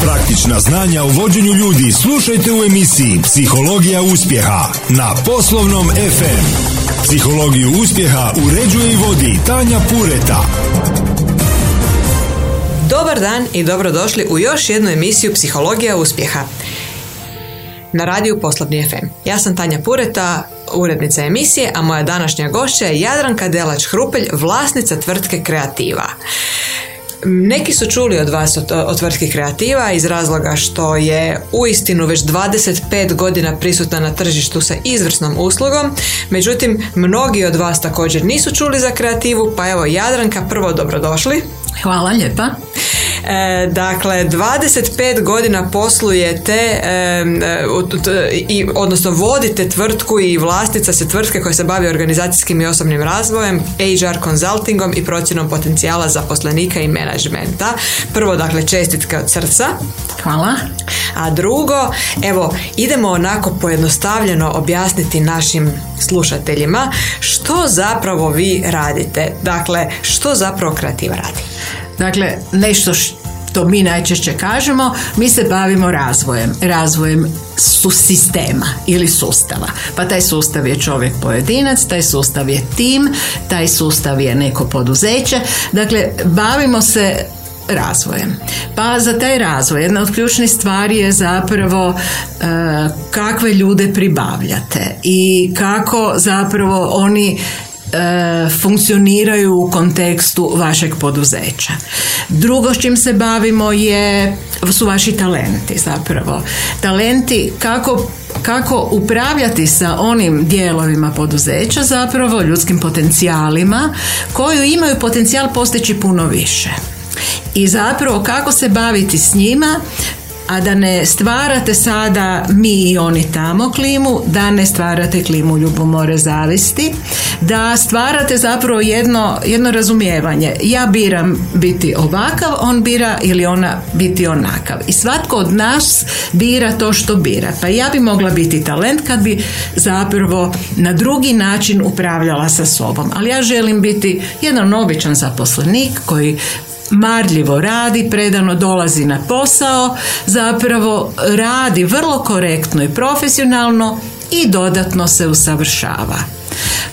Praktična znanja u vođenju ljudi slušajte u emisiji Psihologija uspjeha na Poslovnom FM. Psihologiju uspjeha uređuje i vodi Tanja Pureta. Dobar dan i dobrodošli u još jednu emisiju Psihologija uspjeha na radiju Poslovni FM. Ja sam Tanja Pureta, urednica emisije, a moja današnja gošća je Jadranka Delač-Hrupelj, vlasnica tvrtke Kreativa. Neki su čuli od vas o, tvrtki kreativa iz razloga što je uistinu već 25 godina prisutna na tržištu sa izvrsnom uslugom, međutim mnogi od vas također nisu čuli za kreativu, pa evo Jadranka, prvo dobrodošli. Hvala lijepa. E, dakle, 25 godina poslujete, e, i, odnosno vodite tvrtku i vlastica se tvrtke koja se bavi organizacijskim i osobnim razvojem, HR consultingom i procjenom potencijala zaposlenika i menadžmenta. Prvo, dakle, čestitke od srca. Hvala. A drugo, evo, idemo onako pojednostavljeno objasniti našim slušateljima što zapravo vi radite. Dakle, što zapravo kreativa radi? Dakle, nešto što mi najčešće kažemo, mi se bavimo razvojem, razvojem su sistema ili sustava. Pa taj sustav je čovjek pojedinac, taj sustav je tim, taj sustav je neko poduzeće. Dakle, bavimo se razvojem. Pa za taj razvoj jedna od ključnih stvari je zapravo e, kakve ljude pribavljate i kako zapravo oni funkcioniraju u kontekstu vašeg poduzeća. Drugo s čim se bavimo je, su vaši talenti zapravo. Talenti kako kako upravljati sa onim dijelovima poduzeća, zapravo ljudskim potencijalima koji imaju potencijal postići puno više. I zapravo kako se baviti s njima a da ne stvarate sada mi i oni tamo klimu, da ne stvarate klimu ljubomore zavisti, da stvarate zapravo jedno, jedno razumijevanje. Ja biram biti ovakav, on bira ili ona biti onakav. I svatko od nas bira to što bira. Pa ja bi mogla biti talent kad bi zapravo na drugi način upravljala sa sobom. Ali ja želim biti jedan običan zaposlenik koji marljivo radi, predano dolazi na posao, zapravo radi vrlo korektno i profesionalno i dodatno se usavršava.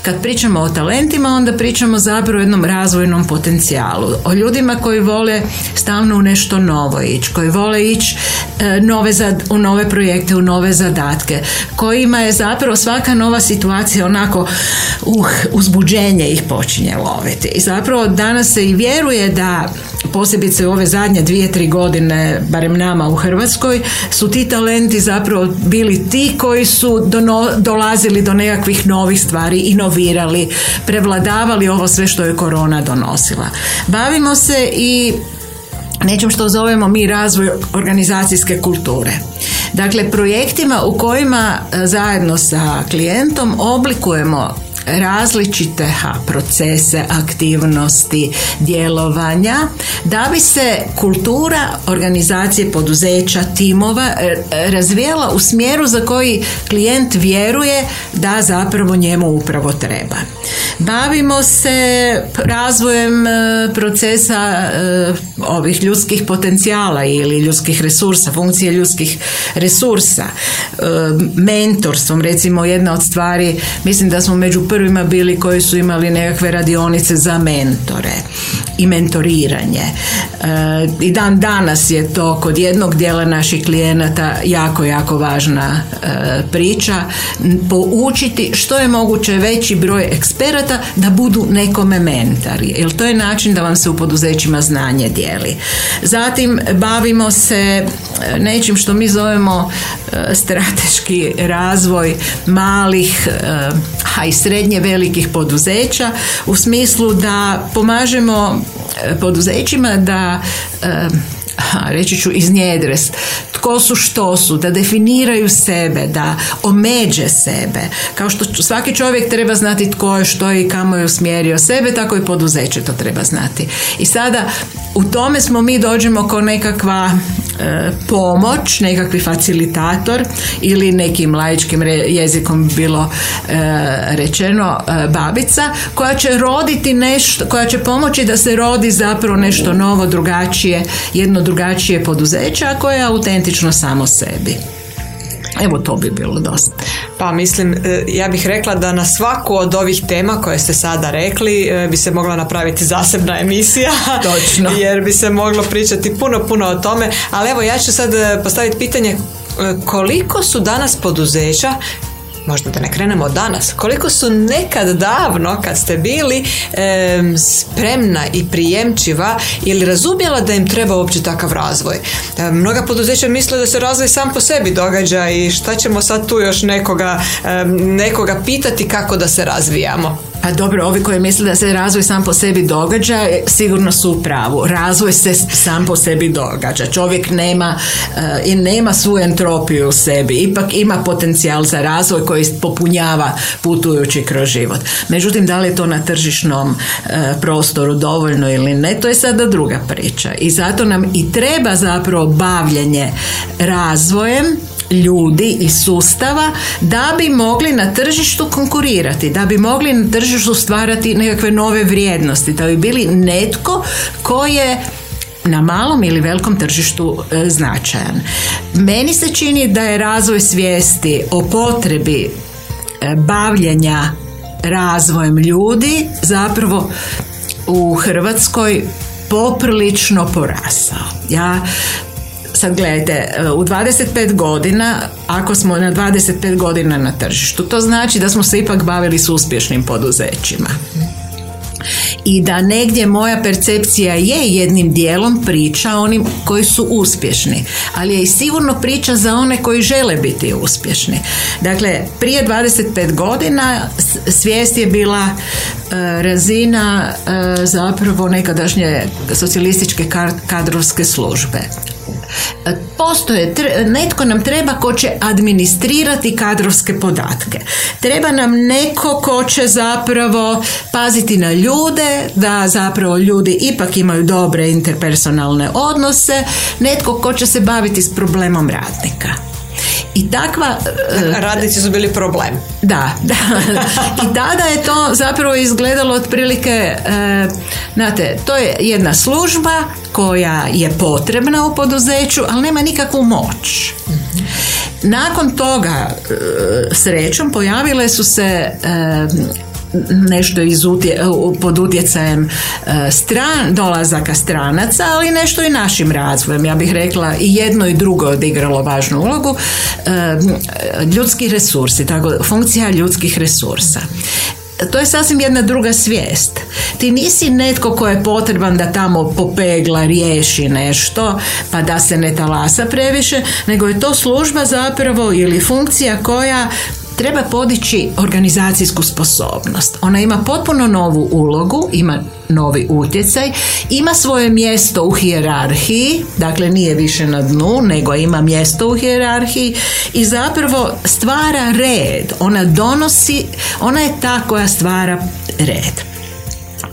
Kad pričamo o talentima, onda pričamo zapravo o jednom razvojnom potencijalu. O ljudima koji vole stalno u nešto novo ići, koji vole ići e, nove u nove projekte, u nove zadatke, kojima je zapravo svaka nova situacija onako uh, uzbuđenje ih počinje loviti. I zapravo danas se i vjeruje da posebice ove zadnje dvije, tri godine, barem nama u Hrvatskoj, su ti talenti zapravo bili ti koji su dolazili do nekakvih novih stvari, inovirali, prevladavali ovo sve što je korona donosila. Bavimo se i nečem što zovemo mi razvoj organizacijske kulture. Dakle, projektima u kojima e, zajedno sa klijentom oblikujemo različite procese, aktivnosti, djelovanja da bi se kultura organizacije poduzeća, timova e, razvijela u smjeru za koji klijent vjeruje da zapravo njemu upravo treba. Bavimo se razvojem e, procesa e, ovih ljudskih potencijala ili ljudskih resursa, funkcije ljudskih resursa, mentorstvom, recimo jedna od stvari, mislim da smo među prvima bili koji su imali nekakve radionice za mentore i mentoriranje. E, I dan danas je to kod jednog dijela naših klijenata jako, jako važna e, priča. Poučiti što je moguće veći broj eksperata da budu nekome mentori. Jer to je način da vam se u poduzećima znanje dijeli. Zatim bavimo se e, nečim što mi zovemo strateški razvoj malih, a i srednje velikih poduzeća u smislu da pomažemo e, poduzećima da e, reći ću iznjedre tko su što su, da definiraju sebe, da omeđe sebe. Kao što svaki čovjek treba znati tko je, što je i kamo je usmjerio sebe, tako i poduzeće to treba znati. I sada u tome smo mi dođemo kao nekakva pomoć, nekakvi facilitator ili nekim laičkim jezikom bilo rečeno babica koja će roditi nešto, koja će pomoći da se rodi zapravo nešto novo, drugačije, jedno drugačije poduzeće, a koje je autentično samo sebi. Evo to bi bilo dosta. Pa mislim, e, ja bih rekla da na svaku od ovih tema koje ste sada rekli e, bi se mogla napraviti zasebna emisija. Točno. Jer bi se moglo pričati puno, puno o tome. Ali evo ja ću sad e, postaviti pitanje koliko su danas poduzeća možda da ne krenemo danas, koliko su nekad davno kad ste bili spremna i prijemčiva ili razumjela da im treba uopće takav razvoj. mnoga poduzeća misle da se razvoj sam po sebi događa i šta ćemo sad tu još nekoga, nekoga pitati kako da se razvijamo. Pa dobro, ovi koji misle da se razvoj sam po sebi događa, sigurno su u pravu. Razvoj se sam po sebi događa. Čovjek nema eh, i nema svu entropiju u sebi. Ipak ima potencijal za razvoj koji popunjava putujući kroz život. Međutim, da li je to na tržišnom eh, prostoru dovoljno ili ne, to je sada druga priča. I zato nam i treba zapravo bavljenje razvojem ljudi i sustava da bi mogli na tržištu konkurirati, da bi mogli na tržištu stvarati nekakve nove vrijednosti, da bi bili netko koji je na malom ili velikom tržištu e, značajan. Meni se čini da je razvoj svijesti o potrebi e, bavljenja razvojem ljudi zapravo u Hrvatskoj poprilično porasao. Ja sad gledajte, e, u 25 godina, ako smo na 25 godina na tržištu, to znači da smo se ipak bavili s uspješnim poduzećima. I da negdje moja percepcija je jednim dijelom priča onim koji su uspješni, ali je i sigurno priča za one koji žele biti uspješni. Dakle, prije 25 godina svijest je bila e, razina e, zapravo nekadašnje socijalističke kadrovske službe postoje, netko nam treba ko će administrirati kadrovske podatke. Treba nam neko ko će zapravo paziti na ljude, da zapravo ljudi ipak imaju dobre interpersonalne odnose, netko ko će se baviti s problemom radnika. I takva... E, Radnici su bili problem. Da, da. I tada je to zapravo izgledalo otprilike, e, znate, to je jedna služba koja je potrebna u poduzeću, ali nema nikakvu moć. Nakon toga, e, srećom, pojavile su se nešto iz utje, pod utjecajem e, stran, dolazaka stranaca, ali nešto i našim razvojem. Ja bih rekla i jedno i drugo odigralo važnu ulogu. E, ljudski resursi, tako, funkcija ljudskih resursa to je sasvim jedna druga svijest. Ti nisi netko ko je potreban da tamo popegla, riješi nešto, pa da se ne talasa previše, nego je to služba zapravo ili funkcija koja treba podići organizacijsku sposobnost. Ona ima potpuno novu ulogu, ima novi utjecaj, ima svoje mjesto u hijerarhiji, dakle nije više na dnu, nego ima mjesto u hijerarhiji i zapravo stvara red. Ona donosi, ona je ta koja stvara red.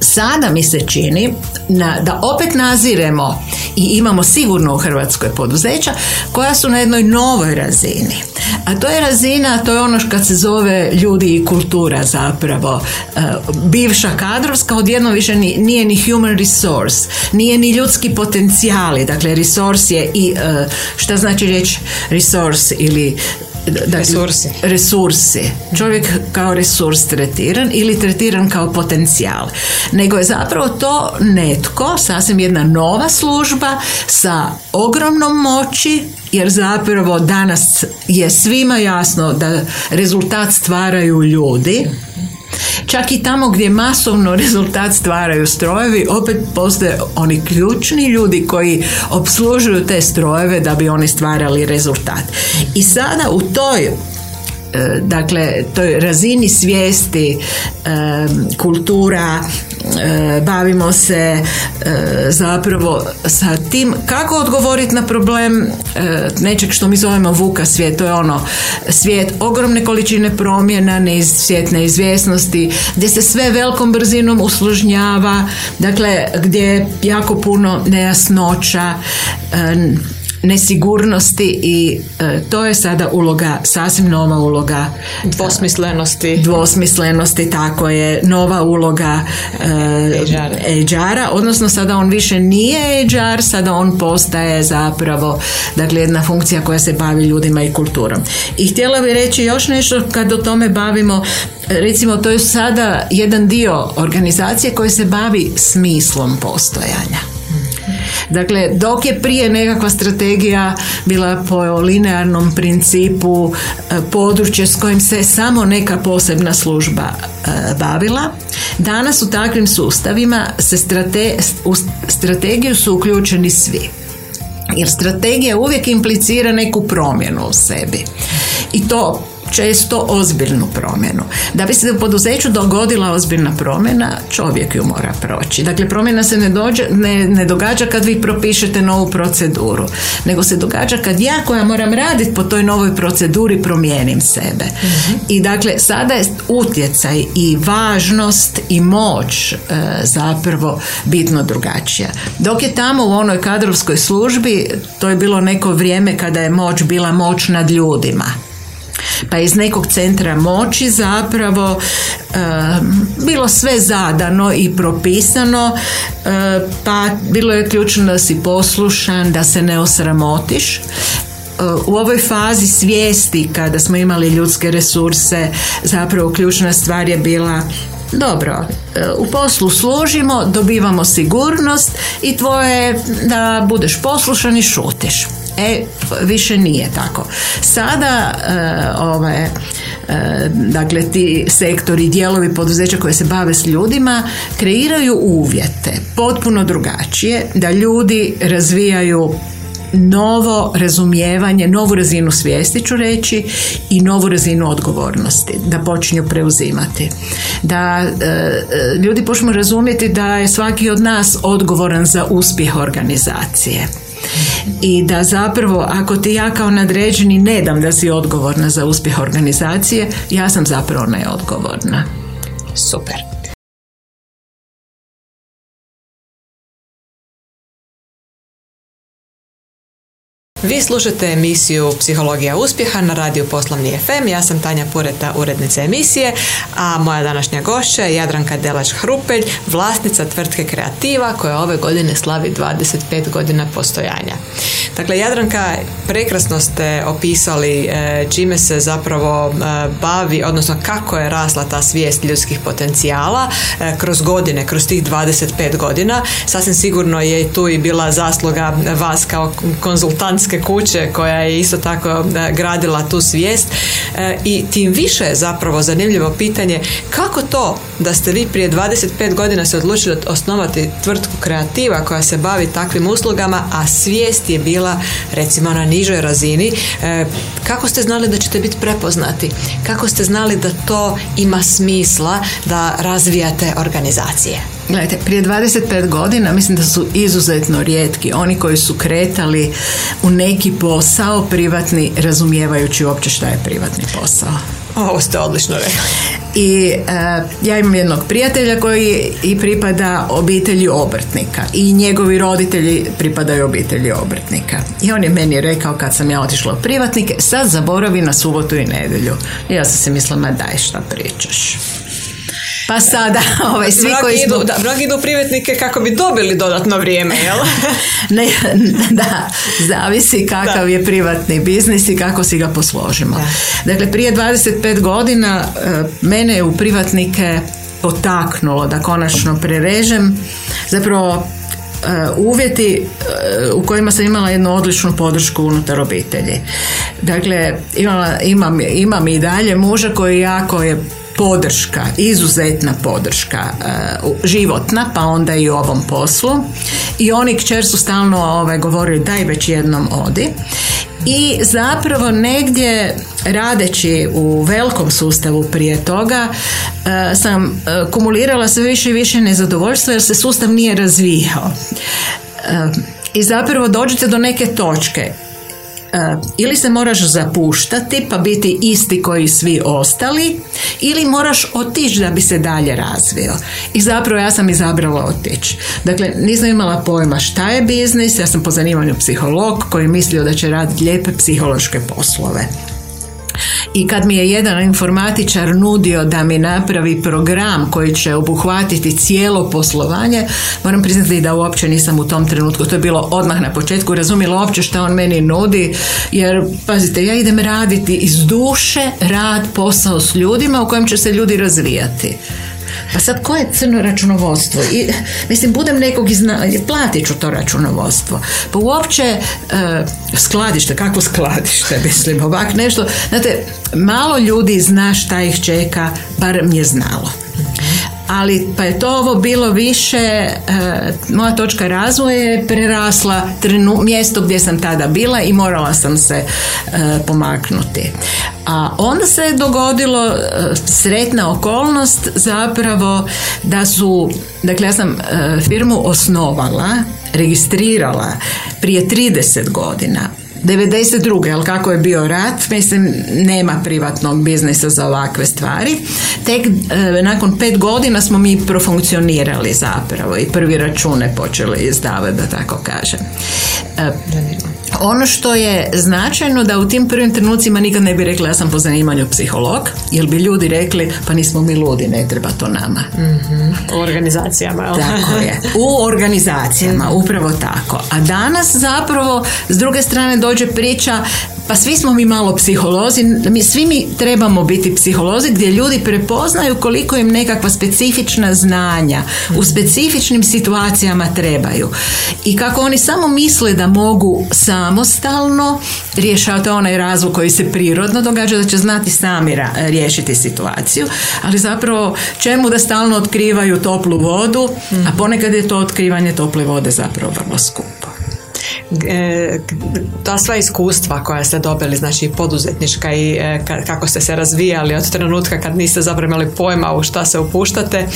Sada mi se čini na, da opet naziremo i imamo sigurno u Hrvatskoj poduzeća koja su na jednoj novoj razini. A to je razina, to je ono kad se zove ljudi i kultura zapravo. E, bivša kadrovska odjedno više nije ni human resource, nije ni ljudski potencijali. Dakle, resource je i e, šta znači reći resource ili dakle, resursi. resursi. Čovjek kao resurs tretiran ili tretiran kao potencijal. Nego je zapravo to netko, sasvim jedna nova služba sa ogromnom moći jer zapravo danas je svima jasno da rezultat stvaraju ljudi Čak i tamo gdje masovno rezultat stvaraju strojevi, opet postoje oni ključni ljudi koji obslužuju te strojeve da bi oni stvarali rezultat. I sada u toj dakle toj razini svijesti e, kultura e, bavimo se zapravo sa tim kako odgovoriti na problem nečeg što mi zovemo vuka svijet. To je ono svijet ogromne količine promjena neiz, svijet neizvjesnosti gdje se sve velikom brzinom uslužnjava dakle gdje je jako puno nejasnoća nesigurnosti i e, to je sada uloga, sasvim nova uloga dvosmislenosti. Dvosmislenosti, tako je, nova uloga HR-a, odnosno sada on više nije HR, sada on postaje zapravo dakle jedna funkcija koja se bavi ljudima i kulturom. I htjela bih reći još nešto kad o tome bavimo, recimo to je sada jedan dio organizacije koji se bavi smislom postojanja. Dakle, dok je prije nekakva strategija bila po linearnom principu e, područje s kojim se samo neka posebna služba e, bavila, danas u takvim sustavima se strate, u strategiju su uključeni svi. Jer strategija uvijek implicira neku promjenu u sebi. I to često ozbiljnu promjenu. Da bi se u poduzeću dogodila ozbiljna promjena, čovjek ju mora proći. Dakle, promjena se ne, dođe, ne, ne događa kad vi propišete novu proceduru, nego se događa kad ja koja moram raditi po toj novoj proceduri promijenim sebe. Mhm. I dakle, sada je utjecaj i važnost i moć e, zapravo bitno drugačija. Dok je tamo u onoj kadrovskoj službi, to je bilo neko vrijeme kada je moć bila moć nad ljudima pa iz nekog centra moći zapravo bilo sve zadano i propisano pa bilo je ključno da si poslušan, da se ne osramotiš u ovoj fazi svijesti kada smo imali ljudske resurse zapravo ključna stvar je bila dobro, u poslu služimo, dobivamo sigurnost i tvoje da budeš poslušan i šutiš. E, više nije tako. Sada e, ove, e, dakle ti sektori, dijelovi poduzeća koje se bave s ljudima kreiraju uvjete potpuno drugačije da ljudi razvijaju novo razumijevanje, novu razinu svijesti ću reći i novu razinu odgovornosti, da počinju preuzimati. Da e, ljudi počnu razumjeti da je svaki od nas odgovoran za uspjeh organizacije i da zapravo ako ti ja kao nadređeni ne dam da si odgovorna za uspjeh organizacije, ja sam zapravo neodgovorna. Super. Vi slušate emisiju Psihologija uspjeha na radiju Poslovni FM. Ja sam Tanja Pureta, urednica emisije, a moja današnja gošća je Jadranka Delač-Hrupelj, vlasnica tvrtke Kreativa koja ove godine slavi 25 godina postojanja. Dakle, Jadranka, prekrasno ste opisali e, čime se zapravo e, bavi, odnosno kako je rasla ta svijest ljudskih potencijala e, kroz godine, kroz tih 25 godina. Sasvim sigurno je tu i bila zasluga vas kao konzultantske kuće koja je isto tako e, gradila tu svijest e, i tim više je zapravo zanimljivo pitanje kako to da ste vi prije 25 godina se odlučili osnovati tvrtku kreativa koja se bavi takvim uslugama, a svijest je bila recimo na nižoj razini. E, kako ste znali da ćete biti prepoznati? Kako ste znali da to ima smisla da razvijate organizacije? Gledajte, prije 25 godina mislim da su izuzetno rijetki oni koji su kretali u neki posao privatni razumijevajući uopće šta je privatni posao. Ovo ste odlično rekli. I e, ja imam jednog prijatelja koji i pripada obitelji obrtnika i njegovi roditelji pripadaju obitelji obrtnika. I on je meni rekao kad sam ja otišla u privatnike, sad zaboravi na subotu i nedjelju. I ja sam se mislila, ma daj šta pričaš. Pa sada, ovaj, svi koji idu, da, idu privatnike kako bi dobili dodatno vrijeme, jel? ne, da, zavisi kakav je privatni biznis i kako si ga posložimo. Dakle, prije 25 godina e, mene je u privatnike potaknulo da konačno prerežem. Zapravo, e, uvjeti e, u kojima sam imala jednu odličnu podršku unutar obitelji. Dakle, imala, imam, imam i dalje muža koji jako je podrška, izuzetna podrška e, životna, pa onda i u ovom poslu. I oni kćer su stalno ovaj, govorili daj već jednom odi. I zapravo negdje radeći u velikom sustavu prije toga e, sam e, kumulirala sve više i više nezadovoljstva jer se sustav nije razvijao. I zapravo dođete do neke točke ili se moraš zapuštati pa biti isti koji svi ostali ili moraš otići da bi se dalje razvio. I zapravo ja sam izabrala otići. Dakle, nisam imala pojma šta je biznis, ja sam po zanimanju psiholog koji je mislio da će raditi lijepe psihološke poslove. I kad mi je jedan informatičar nudio da mi napravi program koji će obuhvatiti cijelo poslovanje, moram priznati da uopće nisam u tom trenutku, to je bilo odmah na početku, razumjela uopće što on meni nudi, jer pazite, ja idem raditi iz duše rad, posao s ljudima u kojem će se ljudi razvijati. Pa sad ko je crno računovodstvo? I, mislim, budem nekog izna... platit ću to računovodstvo. Pa uopće e, skladište, kako skladište, mislim, ovak nešto. Znate, malo ljudi zna šta ih čeka, bar mi je znalo ali pa je to ovo bilo više e, moja točka razvoja je prerasla trenu, mjesto gdje sam tada bila i morala sam se e, pomaknuti. A onda se je dogodilo e, sretna okolnost zapravo da su dakle ja sam firmu osnovala registrirala prije 30 godina 92. ali kako je bio rat, mislim, nema privatnog biznisa za ovakve stvari. Tek e, nakon pet godina smo mi profunkcionirali zapravo i prvi račune počeli izdavati, da tako kažem. E, ono što je značajno da u tim prvim trenucima nikad ne bi rekla ja sam po zanimanju psiholog, jer bi ljudi rekli pa nismo mi ludi, ne treba to nama. mm U organizacijama. Tako je. U organizacijama, upravo tako. A danas zapravo s druge strane dođe priča pa svi smo mi malo psiholozi, mi, svi mi trebamo biti psiholozi gdje ljudi prepoznaju koliko im nekakva specifična znanja u specifičnim situacijama trebaju. I kako oni samo misle da mogu samostalno rješavati onaj razvoj koji se prirodno događa, da će znati sami riješiti situaciju, ali zapravo čemu da stalno otkrivaju toplu vodu, a ponekad je to otkrivanje tople vode zapravo vrlo skupo. E, ta sva iskustva koja ste dobili, znači poduzetnička i e, kako ste se razvijali od trenutka kad niste zapravo imali pojma u šta se upuštate,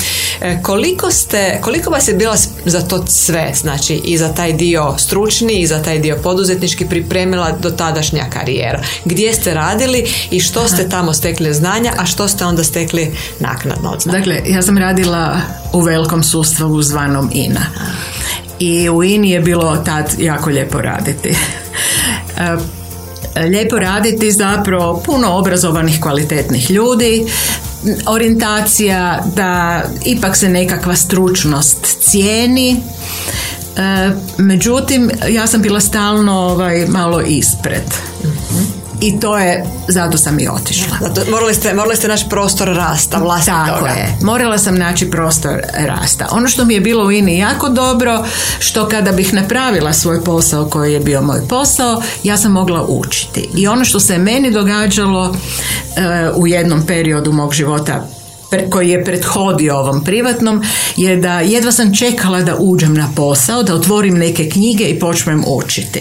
e, koliko ste, koliko vas je bila za to sve, znači i za taj dio stručni i za taj dio poduzetnički pripremila do tadašnja karijera? Gdje ste radili i što ste tamo stekli znanja, a što ste onda stekli naknadno od znanja? Dakle, ja sam radila u velikom sustavu zvanom INA i u INI je bilo tad jako lijepo raditi. E, lijepo raditi zapravo puno obrazovanih kvalitetnih ljudi, orijentacija da ipak se nekakva stručnost cijeni, e, međutim ja sam bila stalno ovaj, malo ispred. I to je, zato sam i otišla. Zato, morali, ste, morali ste naći prostor rasta, vlastitoga. Tako je, morala sam naći prostor rasta. Ono što mi je bilo u INI jako dobro, što kada bih napravila svoj posao koji je bio moj posao, ja sam mogla učiti. I ono što se meni događalo e, u jednom periodu mog života koji je prethodio ovom privatnom je da jedva sam čekala da uđem na posao, da otvorim neke knjige i počnem učiti.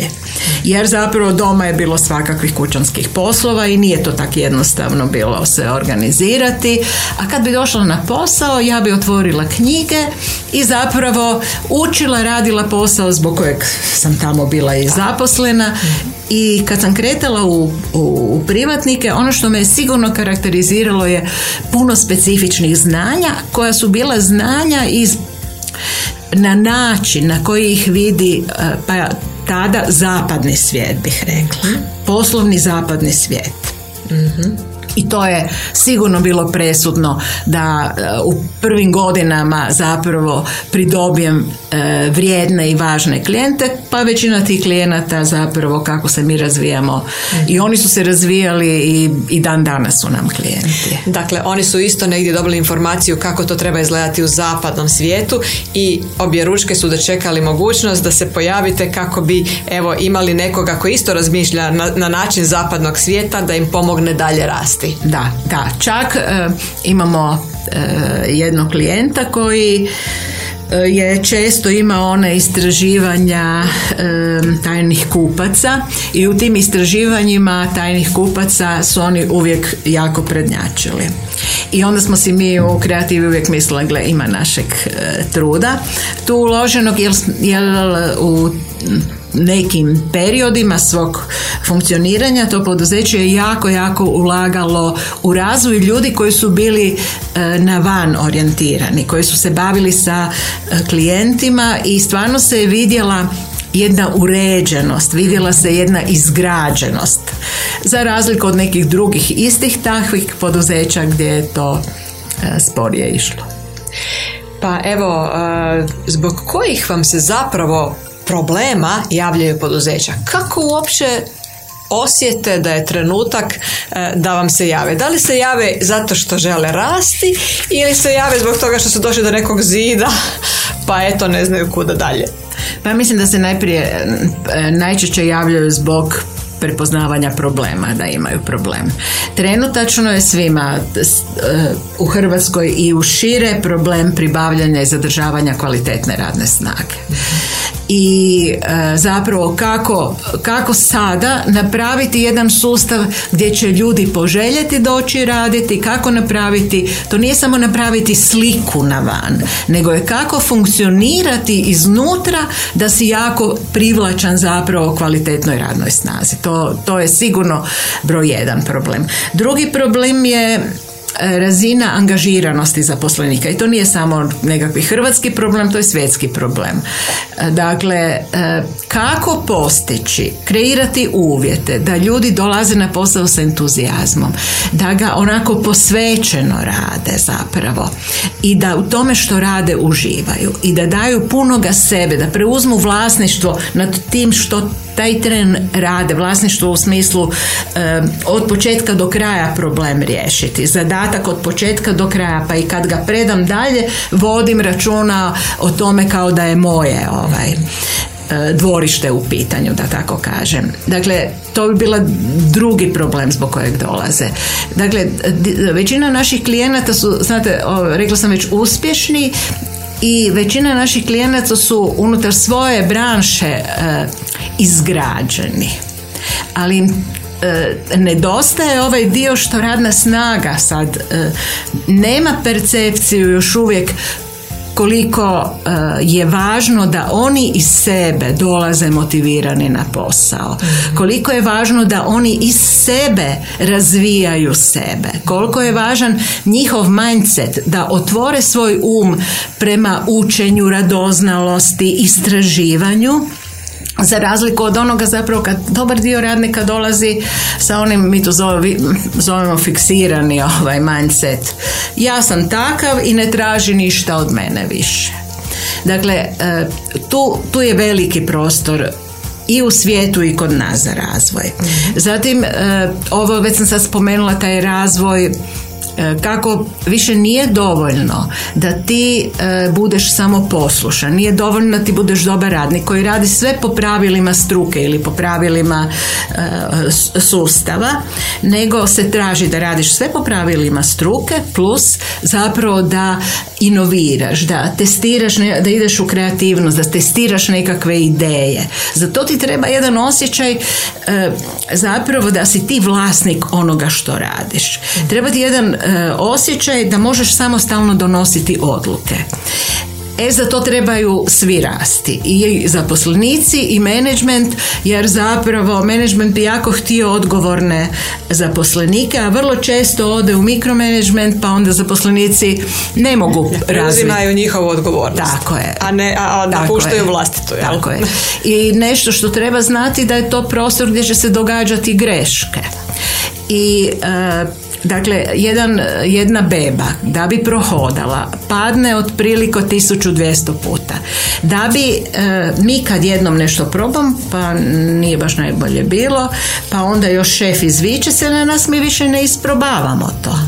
Jer zapravo doma je bilo svakakvih kućanskih poslova i nije to tako jednostavno bilo se organizirati. A kad bi došla na posao, ja bi otvorila knjige i zapravo učila, radila posao zbog kojeg sam tamo bila i zaposlena i kad sam kretala u, u, privatnike, ono što me je sigurno karakteriziralo je puno specifičnih znanja koja su bila znanja iz na način na koji ih vidi e, pa tada zapadni svijet bih rekla. Poslovni zapadni svijet. mm i to je sigurno bilo presudno da e, u prvim godinama zapravo pridobijem e, vrijedne i važne klijente, pa većina tih klijenata zapravo kako se mi razvijamo i oni su se razvijali i, i dan danas su nam klijenti. Dakle, oni su isto negdje dobili informaciju kako to treba izgledati u zapadnom svijetu i obje ručke su dočekali mogućnost da se pojavite kako bi evo imali nekoga koji isto razmišlja na, na način zapadnog svijeta da im pomogne dalje rasti. Da, da. Čak e, imamo e, jednog klijenta koji e, je često imao one istraživanja tajnih kupaca i u tim istraživanjima tajnih kupaca su oni uvijek jako prednjačili. I onda smo si mi u kreativi uvijek mislili, gle, ima našeg truda tu uloženog, jer, jer u nekim periodima svog funkcioniranja to poduzeće je jako, jako ulagalo u razvoj ljudi koji su bili e, na van orijentirani, koji su se bavili sa e, klijentima i stvarno se je vidjela jedna uređenost, vidjela se jedna izgrađenost. Za razliku od nekih drugih istih takvih poduzeća gdje je to e, sporije išlo. Pa evo, zbog kojih vam se zapravo problema javljaju poduzeća? Kako uopće osjete da je trenutak e, da vam se jave. Da li se jave zato što žele rasti ili se jave zbog toga što su došli do nekog zida pa eto ne znaju kuda dalje? Pa mislim da se najprije e, najčešće javljaju zbog prepoznavanja problema, da imaju problem. Trenutačno je svima e, u Hrvatskoj i u šire problem pribavljanja i zadržavanja kvalitetne radne snage i e, zapravo kako, kako sada napraviti jedan sustav gdje će ljudi poželjeti doći raditi, kako napraviti, to nije samo napraviti sliku na van, nego je kako funkcionirati iznutra da si jako privlačan zapravo kvalitetnoj radnoj snazi. To, to je sigurno broj jedan problem. Drugi problem je razina angažiranosti zaposlenika i to nije samo nekakvi hrvatski problem, to je svjetski problem. Dakle, e, kako postići, kreirati uvjete da ljudi dolaze na posao sa entuzijazmom, da ga onako posvećeno rade zapravo i da u tome što rade uživaju i da daju punoga sebe, da preuzmu vlasništvo nad tim što taj tren rade, vlasništvo u smislu e, od početka do kraja problem riješiti. Zadatak od početka do kraja, pa i kad ga predam dalje, vodim računa o tome kao da je moje ovaj e, dvorište u pitanju, da tako kažem. Dakle, to bi bila drugi problem zbog kojeg dolaze. Dakle, većina naših klijenata su, znate, rekla sam već, uspješni i većina naših klijenata su unutar svoje branše e, izgrađeni. Ali e, nedostaje ovaj dio što radna snaga sad e, nema percepciju još uvijek koliko e, je važno da oni iz sebe dolaze motivirani na posao. Mhm. Koliko je važno da oni iz sebe razvijaju sebe. Koliko je važan njihov mindset da otvore svoj um prema učenju, radoznalosti, istraživanju za razliku od onoga zapravo kad dobar dio radnika dolazi sa onim, mi to zovemo fiksirani ovaj mindset. Ja sam takav i ne traži ništa od mene više. Dakle, e, tu, tu je veliki prostor i u svijetu i kod nas za razvoj. Mhm. Zatim, e, ovo već sam sad spomenula taj razvoj kako više nije dovoljno da ti e, budeš samo poslušan, nije dovoljno da ti budeš dobar radnik koji radi sve po pravilima struke ili po pravilima e, sustava, nego se traži da radiš sve po pravilima struke plus zapravo da inoviraš, da testiraš, da ideš u kreativnost, da testiraš nekakve ideje. Za to ti treba jedan osjećaj zapravo da si ti vlasnik onoga što radiš. Treba ti jedan E, osjećaj da možeš samostalno donositi odluke. E za to trebaju svi rasti i zaposlenici i menadžment jer zapravo menadžment bi jako htio odgovorne zaposlenike a vrlo često ode u mikromanagement pa onda zaposlenici ne mogu razviti. Uzimaju njihovu odgovornost. Tako je. A ne, a napuštaju vlastitu. Tako je. I nešto što treba znati da je to prostor gdje će se događati greške. I e, Dakle, jedan, jedna beba da bi prohodala padne otprilike 1200 puta. Da bi e, mi kad jednom nešto probam, pa nije baš najbolje bilo, pa onda još šef izviče se na nas, mi više ne isprobavamo to.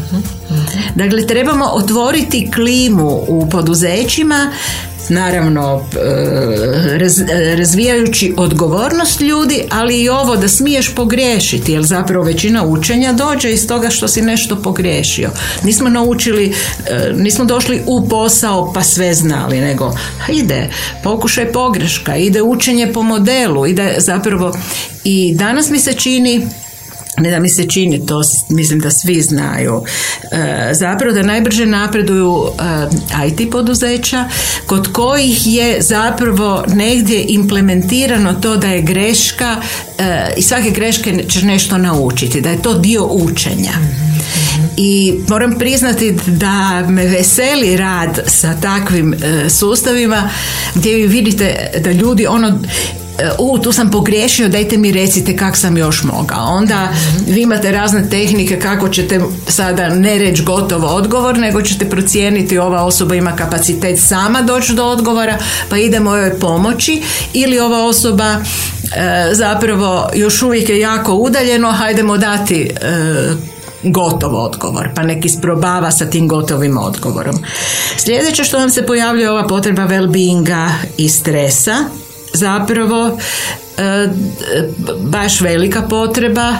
Dakle, trebamo otvoriti klimu u poduzećima naravno e, razvijajući odgovornost ljudi, ali i ovo da smiješ pogriješiti, jer zapravo većina učenja dođe iz toga što si nešto pogriješio. Nismo naučili, e, nismo došli u posao pa sve znali, nego ide pokušaj pogreška, ide učenje po modelu, ide zapravo i danas mi se čini ne da mi se čini to, mislim da svi znaju, e, zapravo da najbrže napreduju e, IT poduzeća kod kojih je zapravo negdje implementirano to da je greška e, i svake greške će nešto naučiti, da je to dio učenja. I moram priznati da me veseli rad sa takvim sustavima gdje vi vidite da ljudi ono u tu sam pogriješio, dajte mi recite kak sam još mogao. Onda vi imate razne tehnike kako ćete sada ne reći gotovo odgovor, nego ćete procijeniti ova osoba ima kapacitet sama doći do odgovora, pa idemo joj pomoći ili ova osoba e, zapravo još uvijek je jako udaljeno, hajdemo dati e, gotov odgovor, pa neki isprobava sa tim gotovim odgovorom. Sljedeće što nam se pojavljuje ova potreba well-beinga i stresa, zapravo E, baš velika potreba.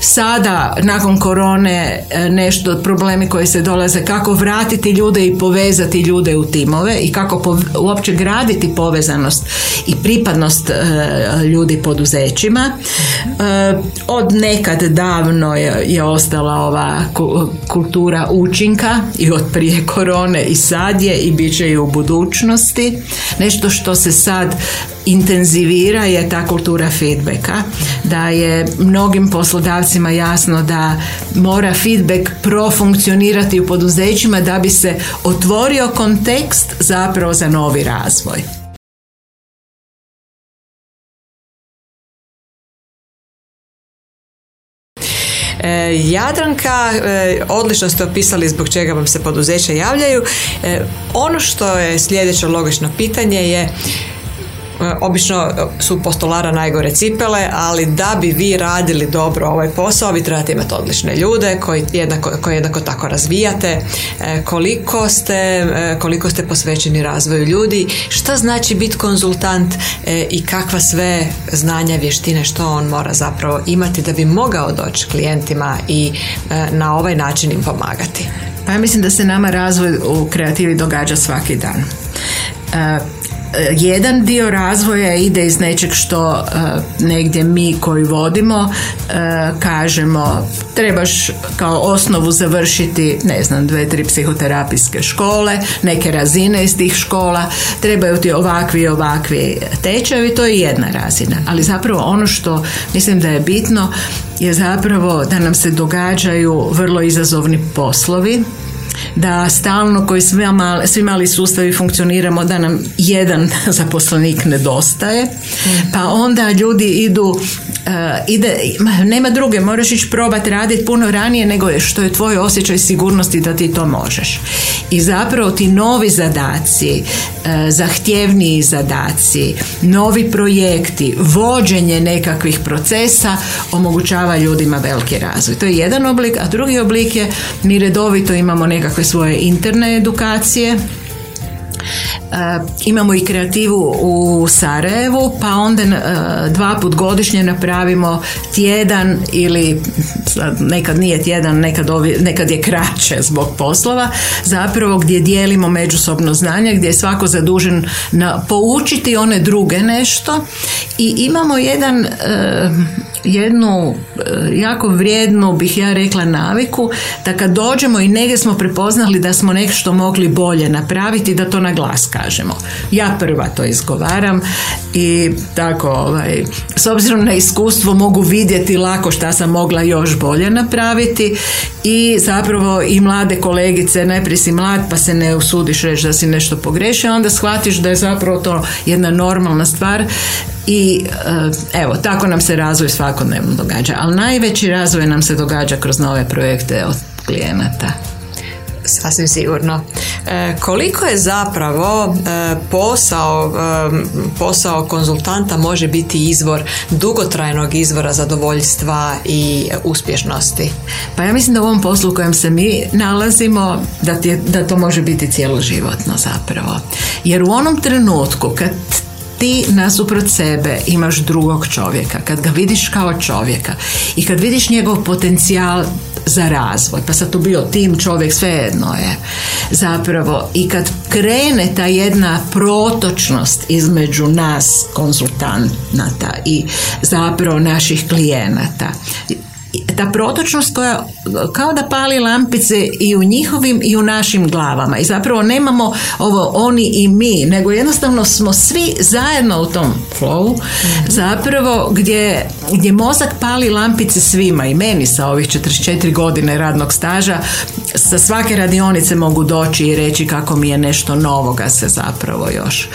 Sada, nakon korone, e, nešto problemi koji se dolaze, kako vratiti ljude i povezati ljude u timove i kako uopće graditi povezanost i pripadnost e, ljudi poduzećima. Od nekad davno je, ostala ova kultura učinka i od prije korone i sad je i bit će i u budućnosti. Nešto što se sad intenzivira je ta kultura feedbacka, da je mnogim poslodavcima jasno da mora feedback profunkcionirati u poduzećima da bi se otvorio kontekst zapravo za novi razvoj. E, Jadranka, e, odlično ste opisali zbog čega vam se poduzeća javljaju. E, ono što je sljedeće logično pitanje je obično su postolara najgore cipele, ali da bi vi radili dobro ovaj posao, vi trebate imati odlične ljude koji jednako, koji jednako tako razvijate, e, koliko ste, e, koliko ste posvećeni razvoju ljudi, šta znači biti konzultant i kakva sve znanja, vještine, što on mora zapravo imati da bi mogao doći klijentima i na ovaj način im pomagati. Pa ja mislim da se nama razvoj u kreativi događa svaki dan. E, jedan dio razvoja ide iz nečeg što e, negdje mi koji vodimo e, kažemo trebaš kao osnovu završiti ne znam dve, tri psihoterapijske škole neke razine iz tih škola. Trebaju ti ovakvi i ovakvi tečajevi to je jedna razina. Ali zapravo ono što mislim da je bitno je zapravo da nam se događaju vrlo izazovni poslovi da stalno koji svi mali, svi mali sustavi funkcioniramo da nam jedan zaposlenik nedostaje pa onda ljudi idu ide, nema druge, moraš ići probati raditi puno ranije nego što je tvoj osjećaj sigurnosti da ti to možeš. I zapravo ti novi zadaci, e, zahtjevniji zadaci, novi projekti, vođenje nekakvih procesa omogućava ljudima veliki razvoj. To je jedan oblik, a drugi oblik je mi redovito imamo nekakve svoje interne edukacije imamo i kreativu u Sarajevu, pa onda e, dva put godišnje napravimo tjedan ili nekad nije tjedan, nekad, nekad je kraće zbog poslova, zapravo gdje dijelimo međusobno znanje, gdje je svako zadužen na poučiti one druge nešto. I imamo jedan e, jednu jako vrijednu bih ja rekla naviku da kad dođemo i negdje smo prepoznali da smo nešto mogli bolje napraviti da to na glas kažemo. Ja prva to izgovaram i tako, ovaj, s obzirom na iskustvo mogu vidjeti lako šta sam mogla još bolje napraviti i zapravo i mlade kolegice, najprije si mlad pa se ne usudiš reći da si nešto pogrešio, onda shvatiš da je zapravo to jedna normalna stvar i eh, evo, tako nam se razvoj svakodnevno događa. Ali najveći razvoj nam se događa kroz nove projekte od klijenata. Sasvim sigurno. E, koliko je zapravo e, posao, e, posao konzultanta može biti izvor dugotrajnog izvora zadovoljstva i uspješnosti? Pa ja mislim da u ovom poslu u kojem se mi nalazimo da, da to može biti cijeloživotno zapravo. Jer u onom trenutku kad ti nasuprot sebe imaš drugog čovjeka, kad ga vidiš kao čovjeka. I kad vidiš njegov potencijal za razvoj, pa sad tu bio tim čovjek, svejedno je. Zapravo i kad krene ta jedna protočnost između nas konzultanata i zapravo naših klijenata ta protočnost koja kao da pali lampice i u njihovim i u našim glavama. I zapravo nemamo ovo oni i mi, nego jednostavno smo svi zajedno u tom flowu zapravo gdje, gdje mozak pali lampice svima. I meni sa ovih 44 godine radnog staža sa svake radionice mogu doći i reći kako mi je nešto novoga se zapravo još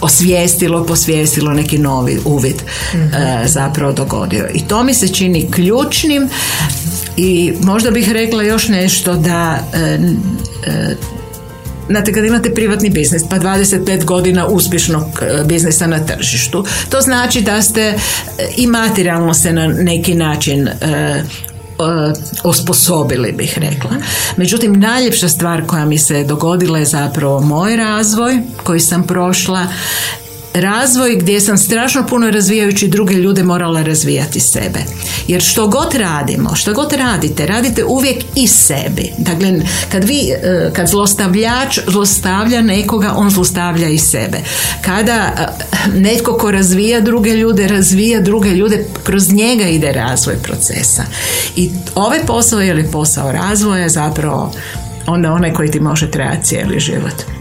osvijestilo, posvijestilo neki novi uvid e, zapravo dogodio. I to mi se čini ključnim i možda bih rekla još nešto da e, e, Znate, kad imate privatni biznis, pa 25 godina uspješnog biznisa na tržištu, to znači da ste i materijalno se na neki način osposobili bih rekla. Međutim, najljepša stvar koja mi se dogodila je zapravo moj razvoj koji sam prošla razvoj gdje sam strašno puno razvijajući druge ljude morala razvijati sebe. Jer što god radimo, što god radite, radite uvijek i sebi. Dakle, kad vi, e, kad zlostavljač zlostavlja nekoga, on zlostavlja i sebe. Kada e, netko ko razvija druge ljude, razvija druge ljude, kroz njega ide razvoj procesa. I ovaj posao je li posao razvoja zapravo onda onaj koji ti može trajati cijeli život.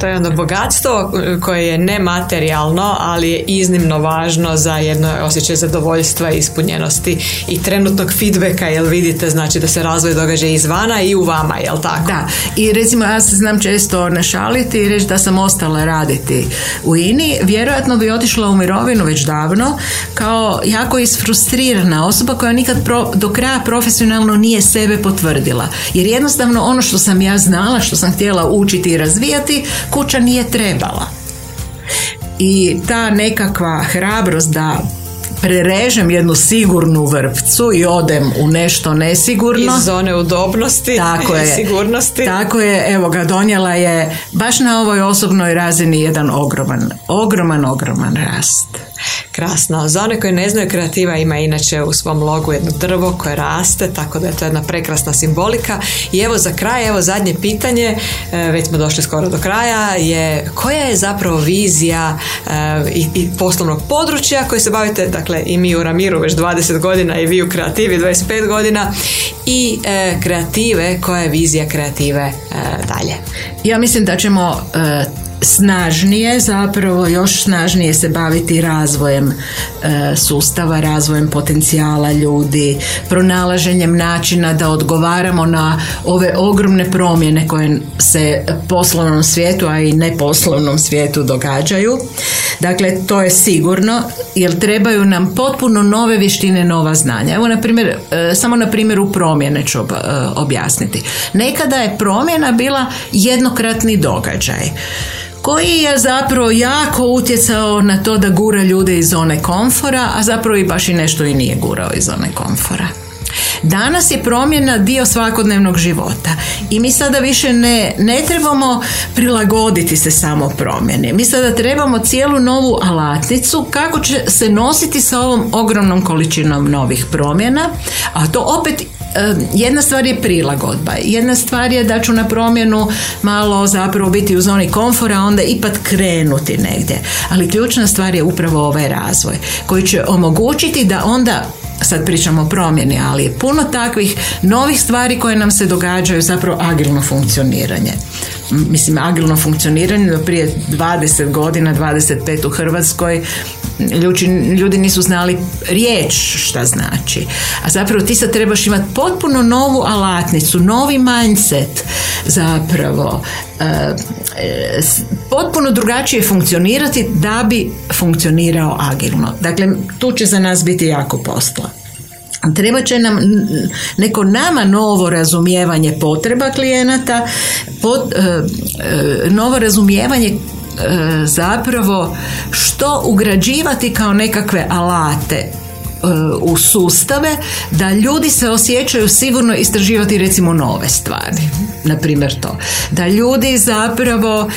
To je ono bogatstvo koje je nematerijalno, ali je iznimno važno za jedno osjećaj zadovoljstva, ispunjenosti i trenutnog feedbacka, jel vidite, znači da se razvoj događa izvana i u vama, jel tako? Da, i recimo ja se znam često našaliti i reći da sam ostala raditi u INI, vjerojatno bi otišla u mirovinu već davno kao jako isfrustrirana osoba koja nikad do kraja profesionalno nije sebe potvrdila. Jer jednostavno ono što sam ja znala, što sam htjela učiti i razvijati, kuća nije trebala. I ta nekakva hrabrost da prerežem jednu sigurnu vrpcu i odem u nešto nesigurno. Iz zone udobnosti tako je, sigurnosti. Tako je, evo ga, donijela je baš na ovoj osobnoj razini jedan ogroman, ogroman, ogroman rast. Krasno. Za one koji ne znaju, kreativa ima inače u svom logu jedno drvo koje raste, tako da je to jedna prekrasna simbolika. I evo za kraj, evo zadnje pitanje, e, već smo došli skoro do kraja, je koja je zapravo vizija e, i, i poslovnog područja koje se bavite, dakle i mi u Ramiru već 20 godina i vi u kreativi 25 godina i e, kreative, koja je vizija kreative dalje? Ja mislim da ćemo snažnije zapravo još snažnije se baviti razvojem e, sustava, razvojem potencijala ljudi, pronalaženjem načina da odgovaramo na ove ogromne promjene koje se poslovnom svijetu, a i neposlovnom svijetu događaju. Dakle, to je sigurno, jer trebaju nam potpuno nove vještine, nova znanja. Evo, na primjer, e, samo na primjeru promjene ću e, objasniti. Nekada je promjena bila jednokratni događaj koji je zapravo jako utjecao na to da gura ljude iz zone komfora, a zapravo i baš i nešto i nije gurao iz zone komfora. Danas je promjena dio svakodnevnog života i mi sada više ne, ne trebamo prilagoditi se samo promjene. Mi sada trebamo cijelu novu alatnicu kako će se nositi sa ovom ogromnom količinom novih promjena, a to opet jedna stvar je prilagodba. Jedna stvar je da ću na promjenu malo zapravo biti u zoni komfora, onda ipak krenuti negdje. Ali ključna stvar je upravo ovaj razvoj koji će omogućiti da onda sad pričamo o promjeni, ali je puno takvih novih stvari koje nam se događaju zapravo agilno funkcioniranje. Mislim, agilno funkcioniranje do prije 20 godina, 25 u Hrvatskoj ljudi, ljudi nisu znali riječ šta znači. A zapravo ti sad trebaš imati potpuno novu alatnicu, novi mindset zapravo e, potpuno drugačije funkcionirati da bi funkcionirao agilno. Dakle, tu će za nas biti jako posla. Treba će nam neko nama novo razumijevanje potreba klijenata, pot, e, novo razumijevanje zapravo što ugrađivati kao nekakve alate e, u sustave da ljudi se osjećaju sigurno istraživati recimo nove stvari na primjer to. Da ljudi zapravo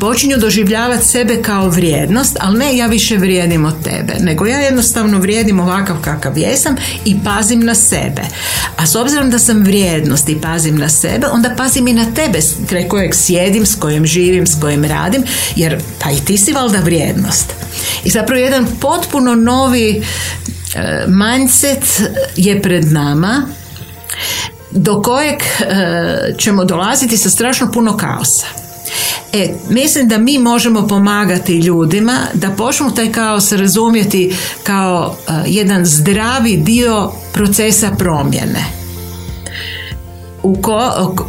počinju doživljavati sebe kao vrijednost, ali ne ja više vrijedim od tebe, nego ja jednostavno vrijedim ovakav kakav jesam i pazim na sebe. A s obzirom da sam vrijednost i pazim na sebe, onda pazim i na tebe kraj kojeg sjedim, s kojim živim, s kojim radim, jer pa i ti si valjda vrijednost. I zapravo jedan potpuno novi mindset je pred nama do kojeg ćemo dolaziti sa strašno puno kaosa. E, mislim da mi možemo pomagati ljudima da počnu taj kaos razumjeti kao jedan zdravi dio procesa promjene u,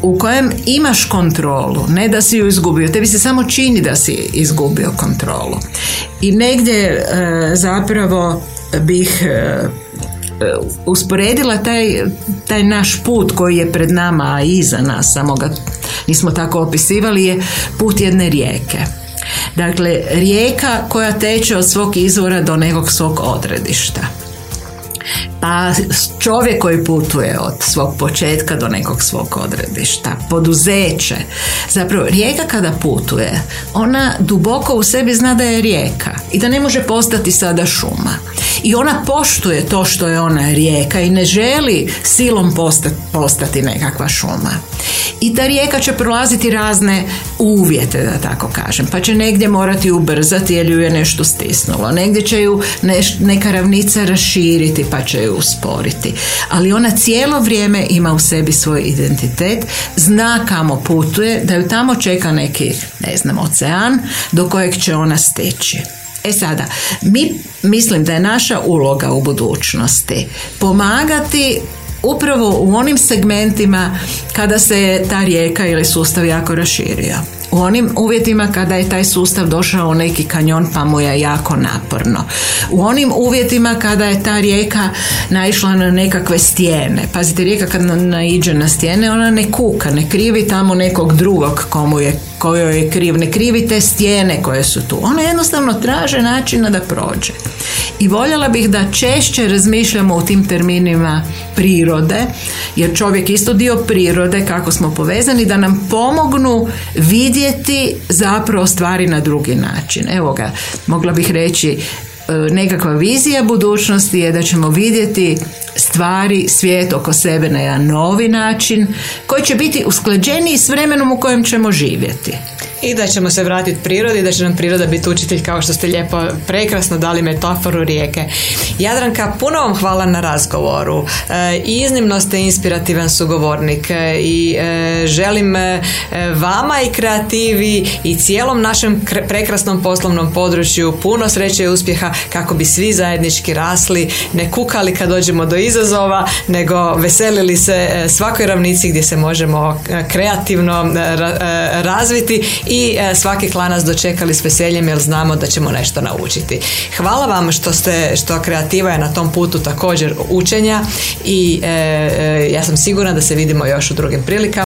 u kojem imaš kontrolu, ne da si ju izgubio, tebi se samo čini da si izgubio kontrolu. I negdje e, zapravo bih e, usporedila taj, taj naš put koji je pred nama, a iza nas, samo ga nismo tako opisivali, je put jedne rijeke. Dakle, rijeka koja teče od svog izvora do nekog svog odredišta pa čovjek koji putuje od svog početka do nekog svog odredišta, poduzeće. Zapravo, rijeka kada putuje, ona duboko u sebi zna da je rijeka i da ne može postati sada šuma. I ona poštuje to što je ona rijeka i ne želi silom postati, nekakva šuma. I ta rijeka će prolaziti razne uvjete, da tako kažem. Pa će negdje morati ubrzati jer ju je nešto stisnulo. Negdje će ju neka ravnica raširiti pa će ju usporiti. Ali ona cijelo vrijeme ima u sebi svoj identitet, zna kamo putuje, da ju tamo čeka neki, ne znam, ocean do kojeg će ona steći. E sada, mi mislim da je naša uloga u budućnosti pomagati upravo u onim segmentima kada se ta rijeka ili sustav jako raširio. U onim uvjetima kada je taj sustav došao u neki kanjon pa mu je jako naporno. U onim uvjetima kada je ta rijeka naišla na nekakve stijene. Pazite, rijeka kad naiđe na stijene, ona ne kuka, ne krivi tamo nekog drugog komu je kojoj je kriv, ne krivi te stijene koje su tu. Ona jednostavno traže načina da prođe. I voljela bih da češće razmišljamo u tim terminima prirode, jer čovjek isto dio prirode, kako smo povezani, da nam pomognu vidjeti zapravo stvari na drugi način. Evo ga, mogla bih reći e, nekakva vizija budućnosti je da ćemo vidjeti stvari, svijet oko sebe na jedan novi način koji će biti usklađeniji s vremenom u kojem ćemo živjeti i da ćemo se vratiti prirodi i da će nam priroda biti učitelj kao što ste lijepo prekrasno dali metaforu rijeke. Jadranka, puno vam hvala na razgovoru. E, iznimno ste inspirativan sugovornik e, i e, želim vama i kreativi i cijelom našem prekrasnom poslovnom području puno sreće i uspjeha kako bi svi zajednički rasli, ne kukali kad dođemo do izazova, nego veselili se svakoj ravnici gdje se možemo kreativno razviti i e, svaki klanac dočekali s veseljem jer znamo da ćemo nešto naučiti. Hvala vam što ste, što kreativa je na tom putu također učenja i e, e, ja sam sigurna da se vidimo još u drugim prilikama